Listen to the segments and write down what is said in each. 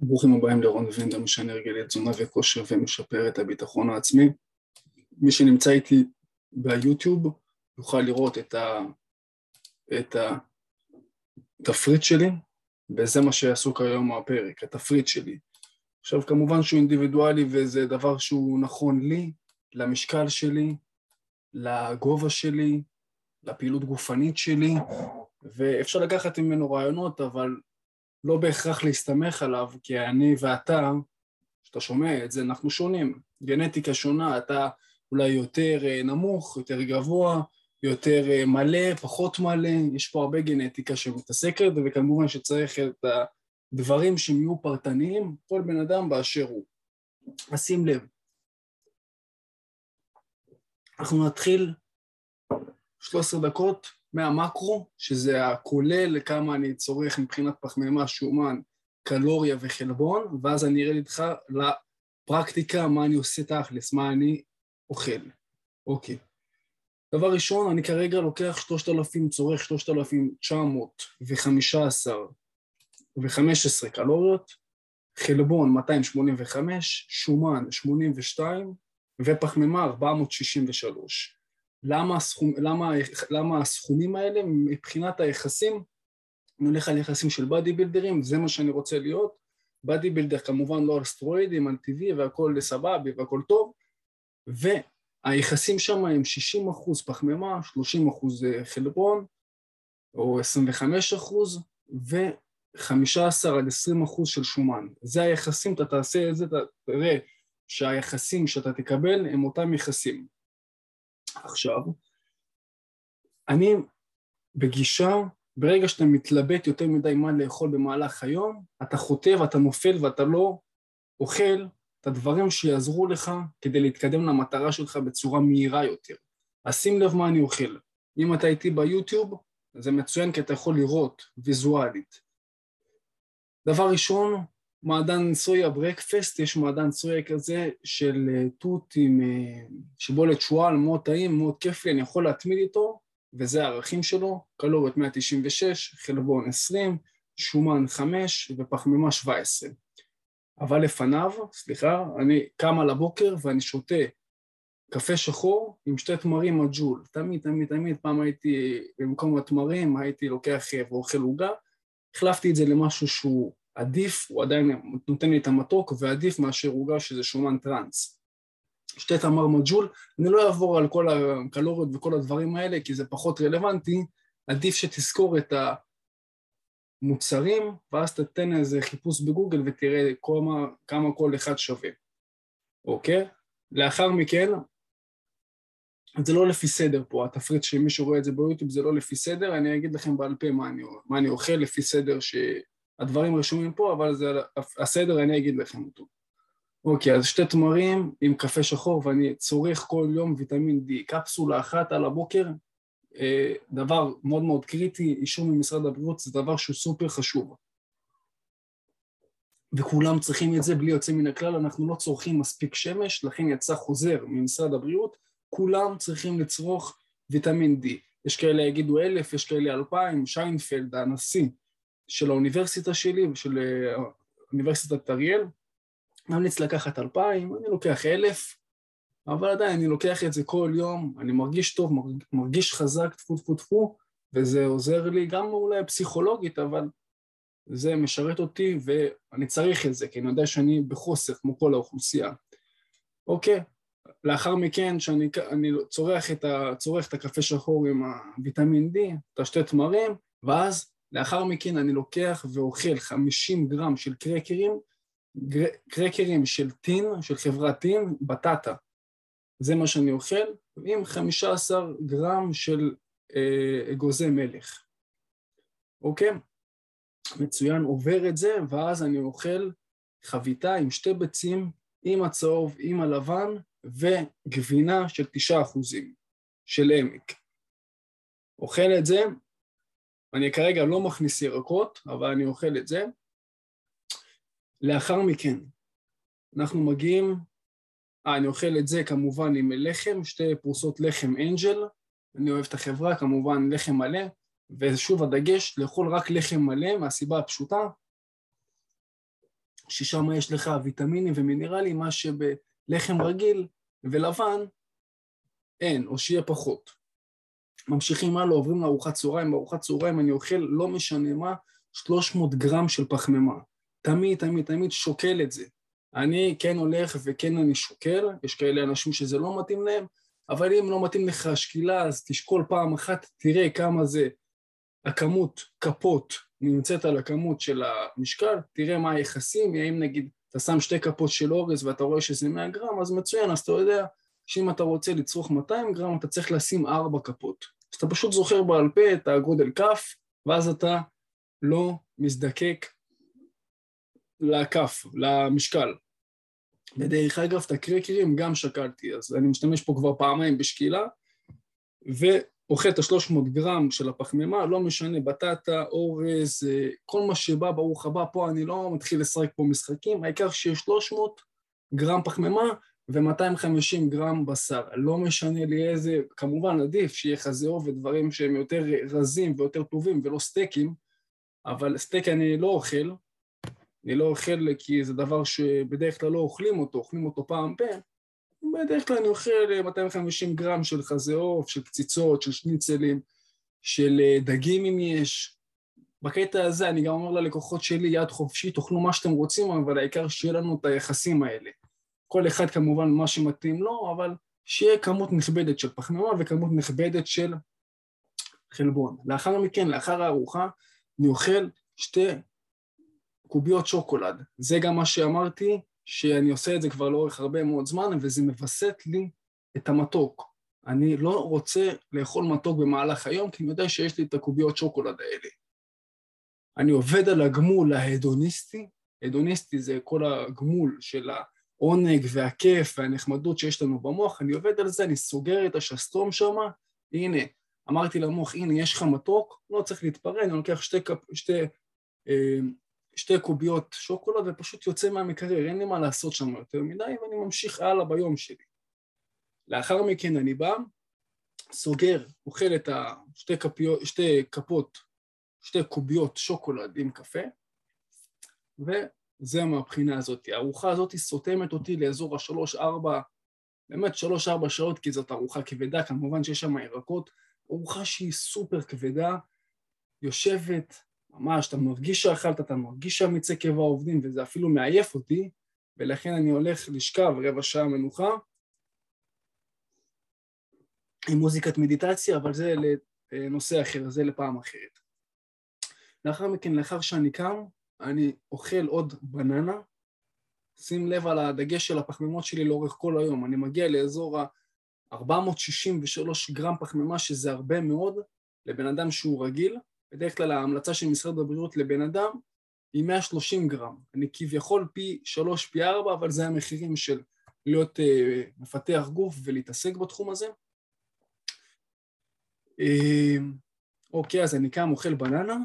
ברוכים הבאים לרון וינדר, משנה הרגלי תזונה וכושר ומשפר את הביטחון העצמי. מי שנמצא איתי ביוטיוב יוכל לראות את, ה, את התפריט שלי, וזה מה שעסוק היום הפרק, התפריט שלי. עכשיו כמובן שהוא אינדיבידואלי וזה דבר שהוא נכון לי, למשקל שלי, לגובה שלי, לפעילות גופנית שלי, ואפשר לקחת ממנו רעיונות, אבל לא בהכרח להסתמך עליו, כי אני ואתה, כשאתה שומע את זה, אנחנו שונים. גנטיקה שונה, אתה אולי יותר אה, נמוך, יותר גבוה, יותר אה, מלא, פחות מלא, יש פה הרבה גנטיקה שמתעסקת, וכמובן שצריך את הדברים שהם יהיו פרטניים, כל בן אדם באשר הוא. אז שים לב, אנחנו נתחיל 13 דקות מהמקרו, שזה הכולל כמה אני צורך מבחינת פחמימה, שומן, קלוריה וחלבון, ואז אני ארד איתך לפרקטיקה, מה אני עושה תכלס, מה אני אוכל. אוקיי. דבר ראשון, אני כרגע לוקח 3,000, צורך 3,915 ו-15 קלוריות, חלבון 285, שומן 82 ופחמימה 463. למה, הסכום, למה, למה הסכומים האלה מבחינת היחסים, אני הולך על יחסים של בדי בילדרים, זה מה שאני רוצה להיות, בדי בילדר כמובן לא על סטרואידים, על טבעי והכל סבבי והכל טוב, והיחסים שם הם 60 אחוז פחמימה, 30 אחוז אה, חלבון, או 25 אחוז, ו-15 עד 20 אחוז של שומן. זה היחסים, אתה תעשה את זה, אתה תראה שהיחסים שאתה תקבל הם אותם יחסים. עכשיו, אני בגישה, ברגע שאתה מתלבט יותר מדי מה לאכול במהלך היום, אתה חוטא ואתה נופל ואתה לא אוכל את הדברים שיעזרו לך כדי להתקדם למטרה שלך בצורה מהירה יותר. אז שים לב מה אני אוכל. אם אתה איתי ביוטיוב, זה מצוין כי אתה יכול לראות ויזואלית. דבר ראשון, מעדן סויה ברקפסט, יש מעדן סויה כזה של אה, תות עם אה, שיבולת שועל, מאוד טעים, מאוד כיף לי, אני יכול להתמיד איתו, וזה הערכים שלו, קלוריות 196, חלבון 20, שומן 5 ופחמימה 17. אבל לפניו, סליחה, אני קם על הבוקר ואני שותה קפה שחור עם שתי תמרים מג'ול. תמיד, תמיד, תמיד, פעם הייתי במקום התמרים, הייתי לוקח אה, ואוכל עוגה, החלפתי את זה למשהו שהוא עדיף, הוא עדיין נותן לי את המתוק, ועדיף מאשר עוגה שזה שומן טראנס. שתי תמר מג'ול, אני לא אעבור על כל הקלוריות וכל הדברים האלה, כי זה פחות רלוונטי, עדיף שתזכור את המוצרים, ואז תתן איזה חיפוש בגוגל ותראה כמה, כמה כל אחד שווה, אוקיי? לאחר מכן, זה לא לפי סדר פה, התפריט שמי שרואה את זה ביוטיוב זה לא לפי סדר, אני אגיד לכם בעל פה מה אני, מה אני אוכל לפי סדר ש... הדברים רשומים פה, אבל זה הסדר, אני אגיד לכם אותו. אוקיי, אז שתי תמרים עם קפה שחור, ואני צורך כל יום ויטמין D, קפסולה אחת על הבוקר, אה, דבר מאוד מאוד קריטי, אישור ממשרד הבריאות זה דבר שהוא סופר חשוב. וכולם צריכים את זה בלי יוצא מן הכלל, אנחנו לא צורכים מספיק שמש, לכן יצא חוזר ממשרד הבריאות, כולם צריכים לצרוך ויטמין D. יש כאלה יגידו אלף, יש כאלה אלפיים, שיינפלד, הנשיא, של האוניברסיטה שלי ושל אה, אוניברסיטת אריאל, ממליץ לקחת אלפיים, אני לוקח אלף, אבל עדיין אני לוקח את זה כל יום, אני מרגיש טוב, מרגיש חזק, טפו טפו טפו, וזה עוזר לי גם אולי פסיכולוגית, אבל זה משרת אותי ואני צריך את זה, כי אני יודע שאני בחוסר כמו כל האוכלוסייה. אוקיי, לאחר מכן שאני צורך את, ה, צורך את הקפה שחור עם הוויטמין D, את השתי תמרים, ואז לאחר מכן אני לוקח ואוכל 50 גרם של קרקרים, קרקרים של טין, של חברת טין, בטטה. זה מה שאני אוכל, עם 15 גרם של אה, אגוזי מלך. אוקיי? מצוין, עובר את זה, ואז אני אוכל חביתה עם שתי ביצים, עם הצהוב, עם הלבן, וגבינה של תשעה אחוזים של עמק. אוכל את זה, אני כרגע לא מכניס ירקות, אבל אני אוכל את זה. לאחר מכן, אנחנו מגיעים, אה, אני אוכל את זה כמובן עם לחם, שתי פרוסות לחם אנג'ל, אני אוהב את החברה, כמובן לחם מלא, ושוב הדגש, לאכול רק לחם מלא מהסיבה הפשוטה, ששם יש לך ויטמינים ומינרלים, מה שבלחם רגיל ולבן אין, או שיהיה פחות. ממשיכים הלאה, עוברים לארוחת צהריים, בארוחת צהריים אני אוכל לא משנה מה, 300 גרם של פחמימה. תמיד, תמיד, תמיד שוקל את זה. אני כן הולך וכן אני שוקל, יש כאלה אנשים שזה לא מתאים להם, אבל אם לא מתאים לך השקילה, אז תשקול פעם אחת, תראה כמה זה הכמות כפות נמצאת על הכמות של המשקל, תראה מה היחסים, אם נגיד אתה שם שתי כפות של אורז ואתה רואה שזה 100 גרם, אז מצוין, אז אתה יודע שאם אתה רוצה לצרוך 200 גרם, אתה צריך לשים 4 כפות. אז אתה פשוט זוכר בעל פה את הגודל כף, ואז אתה לא מזדקק לכף, למשקל. ודרך אגב, את הקרקרים גם שקלתי, אז אני משתמש פה כבר פעמיים בשקילה, ואוכל את ה-300 גרם של הפחמימה, לא משנה, בטטה, אורז, כל מה שבא, ברוך הבא, פה אני לא מתחיל לשחק פה משחקים, העיקר שיש 300 גרם פחמימה ו-250 גרם בשר. לא משנה לי איזה, כמובן עדיף שיהיה חזה עוף ודברים שהם יותר רזים ויותר טובים ולא סטייקים, אבל סטייק אני לא אוכל, אני לא אוכל כי זה דבר שבדרך כלל לא אוכלים אותו, אוכלים אותו פעם פה, בדרך כלל אני אוכל 250 גרם של חזה עוף, של קציצות, של שניצלים, של אה, דגים אם יש. בקטע הזה אני גם אומר ללקוחות שלי, יד חופשית, תאכלו מה שאתם רוצים, אבל העיקר שיהיה לנו את היחסים האלה. כל אחד כמובן מה שמתאים לו, אבל שיהיה כמות נכבדת של פחמימה וכמות נכבדת של חלבון. לאחר מכן, לאחר הארוחה, אני אוכל שתי קוביות שוקולד. זה גם מה שאמרתי, שאני עושה את זה כבר לאורך הרבה מאוד זמן, וזה מווסת לי את המתוק. אני לא רוצה לאכול מתוק במהלך היום, כי אני יודע שיש לי את הקוביות שוקולד האלה. אני עובד על הגמול ההדוניסטי, הדוניסטי זה כל הגמול של העונג והכיף והנחמדות שיש לנו במוח, אני עובד על זה, אני סוגר את השסתום שם, הנה, אמרתי למוח, הנה, יש לך מתוק, לא צריך להתפרע, אני לוקח שתי, שתי אה, שתי קוביות שוקולד ופשוט יוצא מהמקרר, אין לי מה לעשות שם יותר מדי ואני ממשיך הלאה ביום שלי. לאחר מכן אני בא, סוגר, אוכל את השתי כפיות, שתי כפות, שתי קוביות שוקולד עם קפה, וזה מהבחינה הזאת. הארוחה הזאת סותמת אותי לאזור השלוש-ארבע, באמת שלוש-ארבע שעות, כי זאת ארוחה כבדה, כמובן שיש שם ירקות, ארוחה שהיא סופר כבדה, יושבת, ממש, אתה מרגיש שאכלת, אתה מרגיש שהמיצי קבע עובדים, וזה אפילו מעייף אותי, ולכן אני הולך לשכב רבע שעה מנוחה עם מוזיקת מדיטציה, אבל זה לנושא אחר, זה לפעם אחרת. לאחר מכן, לאחר שאני קם, אני אוכל עוד בננה. שים לב על הדגש של הפחמימות שלי לאורך כל היום. אני מגיע לאזור ה-463 גרם פחמימה, שזה הרבה מאוד לבן אדם שהוא רגיל, בדרך כלל ההמלצה של משרד הבריאות לבן אדם היא 130 גרם. אני כביכול פי שלוש, פי ארבע, אבל זה המחירים של להיות uh, מפתח גוף ולהתעסק בתחום הזה. Uh, אוקיי, אז אני קם, אוכל בננה,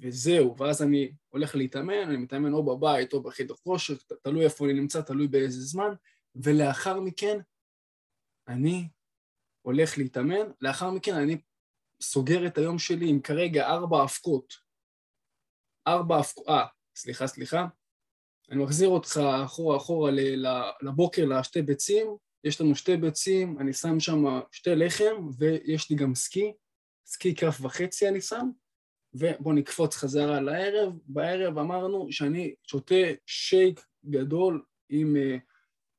וזהו, ואז אני הולך להתאמן, אני מתאמן או בבית או בחדר כושר, תלוי איפה אני נמצא, תלוי באיזה זמן, ולאחר מכן אני הולך להתאמן, לאחר מכן אני סוגר את היום שלי עם כרגע ארבע אבקות. ארבע אבקות, אה, סליחה, סליחה. אני מחזיר אותך אחורה אחורה לבוקר לשתי ביצים, יש לנו שתי ביצים, אני שם שם שתי לחם ויש לי גם סקי, סקי כף וחצי אני שם, ובואו נקפוץ חזרה לערב. בערב אמרנו שאני שותה שייק גדול עם... אה,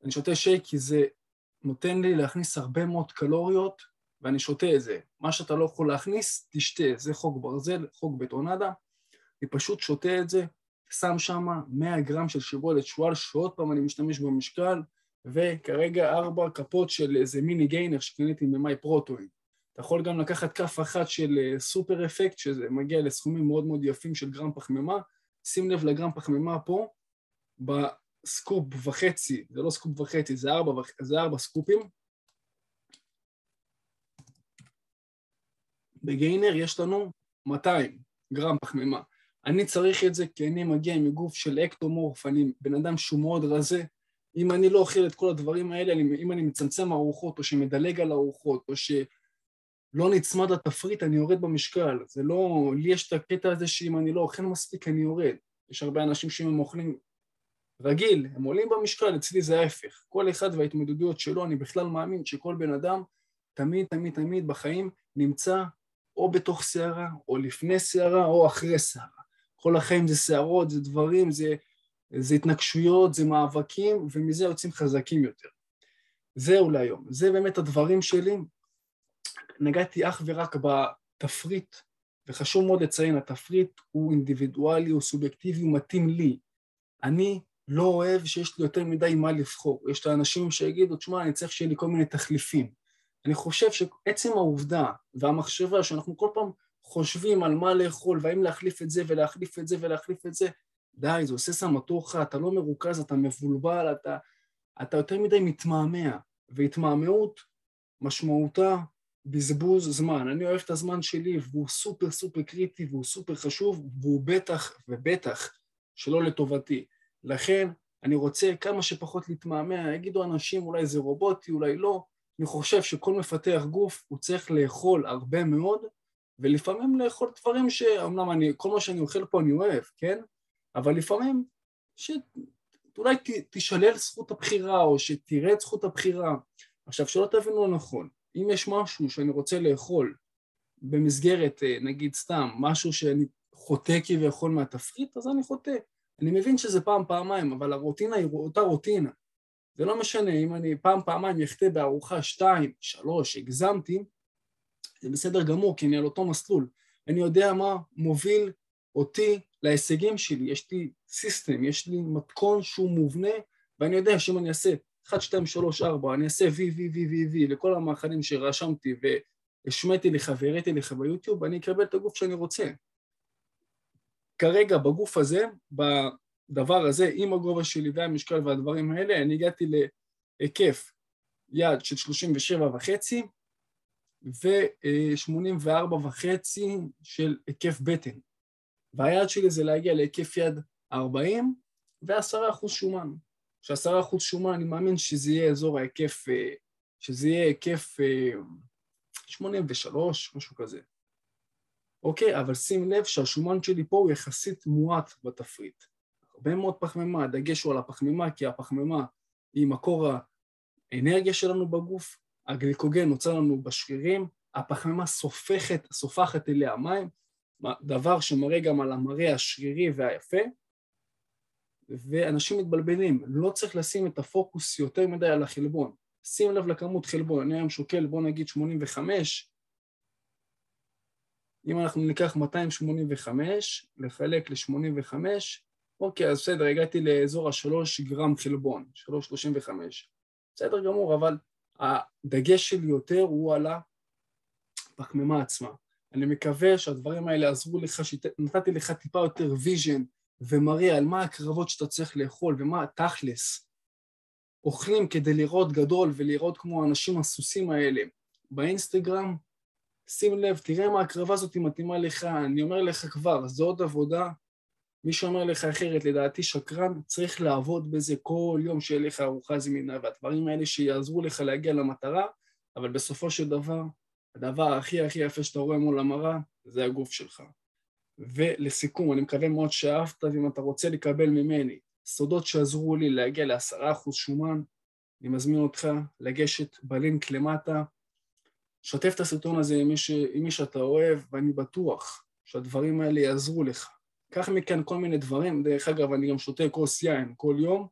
אני שותה שייק כי זה נותן לי להכניס הרבה מאוד קלוריות ואני שותה את זה. מה שאתה לא יכול להכניס, תשתה. זה חוק ברזל, חוק בטונדה. אני פשוט שותה את זה, שם שם 100 גרם של שיבולת שועל, שעוד פעם אני משתמש במשקל, וכרגע ארבע כפות של איזה מיני גיינר שקניתי ממאי פרוטואין. אתה יכול גם לקחת כף אחת של אה, סופר אפקט, שזה מגיע לסכומים מאוד מאוד יפים של גרם פחמימה. שים לב לגרם פחמימה פה, בסקופ וחצי, זה לא סקופ וחצי, זה ארבע, זה ארבע סקופים, ב gainer יש לנו 200 גרם פחמימה. אני צריך את זה כי אני מגיע מגוף של ectomorph, אני בן אדם שהוא מאוד רזה. אם אני לא אוכל את כל הדברים האלה, אני, אם אני מצמצם ארוחות, או שמדלג על ארוחות, או שלא נצמד לתפריט, אני יורד במשקל. זה לא... לי יש את הקטע הזה שאם אני לא אוכל מספיק, אני יורד. יש הרבה אנשים שאם הם אוכלים רגיל, הם עולים במשקל, אצלי זה ההפך. כל אחד וההתמודדויות שלו, אני בכלל מאמין שכל בן אדם תמיד, תמיד, תמיד בחיים נמצא או בתוך סערה, או לפני סערה, או אחרי סערה. כל החיים זה סערות, זה דברים, זה, זה התנגשויות, זה מאבקים, ומזה יוצאים חזקים יותר. זהו להיום. זה באמת הדברים שלי. נגעתי אך ורק בתפריט, וחשוב מאוד לציין, התפריט הוא אינדיבידואלי, הוא סובייקטיבי, הוא מתאים לי. אני לא אוהב שיש לי יותר מדי מה לבחור. יש את האנשים שיגידו, תשמע, אני צריך שיהיה לי כל מיני תחליפים. אני חושב שעצם העובדה והמחשבה שאנחנו כל פעם חושבים על מה לאכול והאם להחליף את זה ולהחליף את זה ולהחליף את זה, די, זה עושה סמטוחה, אתה לא מרוכז, אתה מבולבל, אתה, אתה יותר מדי מתמהמה, והתמהמהות משמעותה בזבוז זמן. אני אוהב את הזמן שלי והוא סופר סופר קריטי והוא סופר חשוב והוא בטח ובטח שלא לטובתי. לכן אני רוצה כמה שפחות להתמהמה, יגידו אנשים אולי זה רובוטי, אולי לא, אני חושב שכל מפתח גוף הוא צריך לאכול הרבה מאוד ולפעמים לאכול דברים שאומנם אני, כל מה שאני אוכל פה אני אוהב, כן? אבל לפעמים שאולי ת, תשלל זכות הבחירה או שתראה את זכות הבחירה. עכשיו שלא תבינו לא נכון, אם יש משהו שאני רוצה לאכול במסגרת אה, נגיד סתם משהו שאני חוטא כביכול מהתפריט אז אני חוטא. אני מבין שזה פעם פעמיים אבל הרוטינה היא אותה רוטינה. זה לא משנה אם אני פעם פעמיים אחטא בארוחה שתיים, שלוש, הגזמתי, זה בסדר גמור כי אני על אותו מסלול. אני יודע מה מוביל אותי להישגים שלי, יש לי סיסטם, יש לי מתכון שהוא מובנה ואני יודע שאם אני אעשה 1, 2, 3, 4, אני אעשה וי, וי, וי, וי, וי לכל המאכלים שרשמתי והשמעתי לך והראיתי לך ביוטיוב, אני אקבל את הגוף שאני רוצה. כרגע בגוף הזה, בדבר הזה, עם הגובה שלי והמשקל והדברים האלה, אני הגעתי להיקף יד של 37 וחצי ו-84 וחצי של היקף בטן. והיעד שלי זה להגיע להיקף יד 40 ו-10% שומן. ש-10% שומן, אני מאמין שזה יהיה אזור ההיקף, אה, שזה יהיה היקף 83, אה, משהו כזה. אוקיי, אבל שים לב שהשומן שלי פה הוא יחסית מועט בתפריט. הרבה מאוד פחמימה, הדגש הוא על הפחמימה, כי הפחמימה היא מקור האנרגיה שלנו בגוף, הגליקוגן נוצר לנו בשרירים, הפחמימה סופחת, סופחת אליה מים, דבר שמראה גם על המראה השרירי והיפה, ואנשים מתבלבלים, לא צריך לשים את הפוקוס יותר מדי על החלבון. שים לב לכמות חלבון, אני היום שוקל בוא נגיד 85, אם אנחנו ניקח 285, לחלק ל-85, אוקיי, אז בסדר, הגעתי לאזור ה-3 גרם חלבון, 3.35. בסדר גמור, אבל הדגש שלי יותר הוא על הפחמימה עצמה. אני מקווה שהדברים האלה עזרו לך, שנתתי לך טיפה יותר vision ומראה על מה ההקרבות שאתה צריך לאכול ומה התכלס. אוכלים כדי לראות גדול ולראות כמו האנשים הסוסים האלה באינסטגרם, שים לב, תראה מה ההקרבה הזאת מתאימה לך, אני אומר לך כבר, זו עוד עבודה. מי שאומר לך אחרת, לדעתי שקרן, צריך לעבוד בזה כל יום שיהיה לך ארוחה זמינה, והדברים האלה שיעזרו לך להגיע למטרה, אבל בסופו של דבר, הדבר הכי הכי יפה שאתה רואה מול המראה, זה הגוף שלך. ולסיכום, אני מקווה מאוד שאהבת, ואם אתה רוצה לקבל ממני סודות שעזרו לי להגיע לעשרה אחוז שומן, אני מזמין אותך לגשת בלינק למטה, שתף את הסרטון הזה עם מי, ש... עם מי שאתה אוהב, ואני בטוח שהדברים האלה יעזרו לך. קח מכאן כל מיני דברים, דרך אגב, אני גם שותה כוס יין כל יום,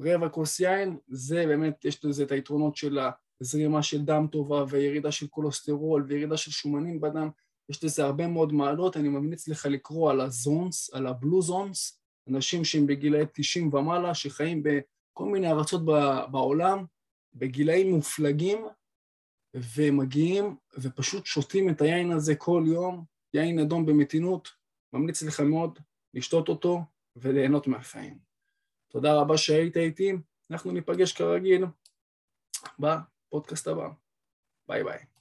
רבע כוס יין, זה באמת, יש לזה את היתרונות של הזרימה של דם טובה וירידה של קולוסטרול וירידה של שומנים בדם, יש לזה הרבה מאוד מעלות, אני ממליץ לך לקרוא על ה zones, על ה blue zones, אנשים שהם בגילאי 90 ומעלה, שחיים בכל מיני ארצות בעולם, בגילאים מופלגים, ומגיעים ופשוט שותים את היין הזה כל יום, יין אדום במתינות, ממליץ לך מאוד לשתות אותו וליהנות מהחיים. תודה רבה שהיית איתי, אנחנו ניפגש כרגיל בפודקאסט הבא. ביי ביי.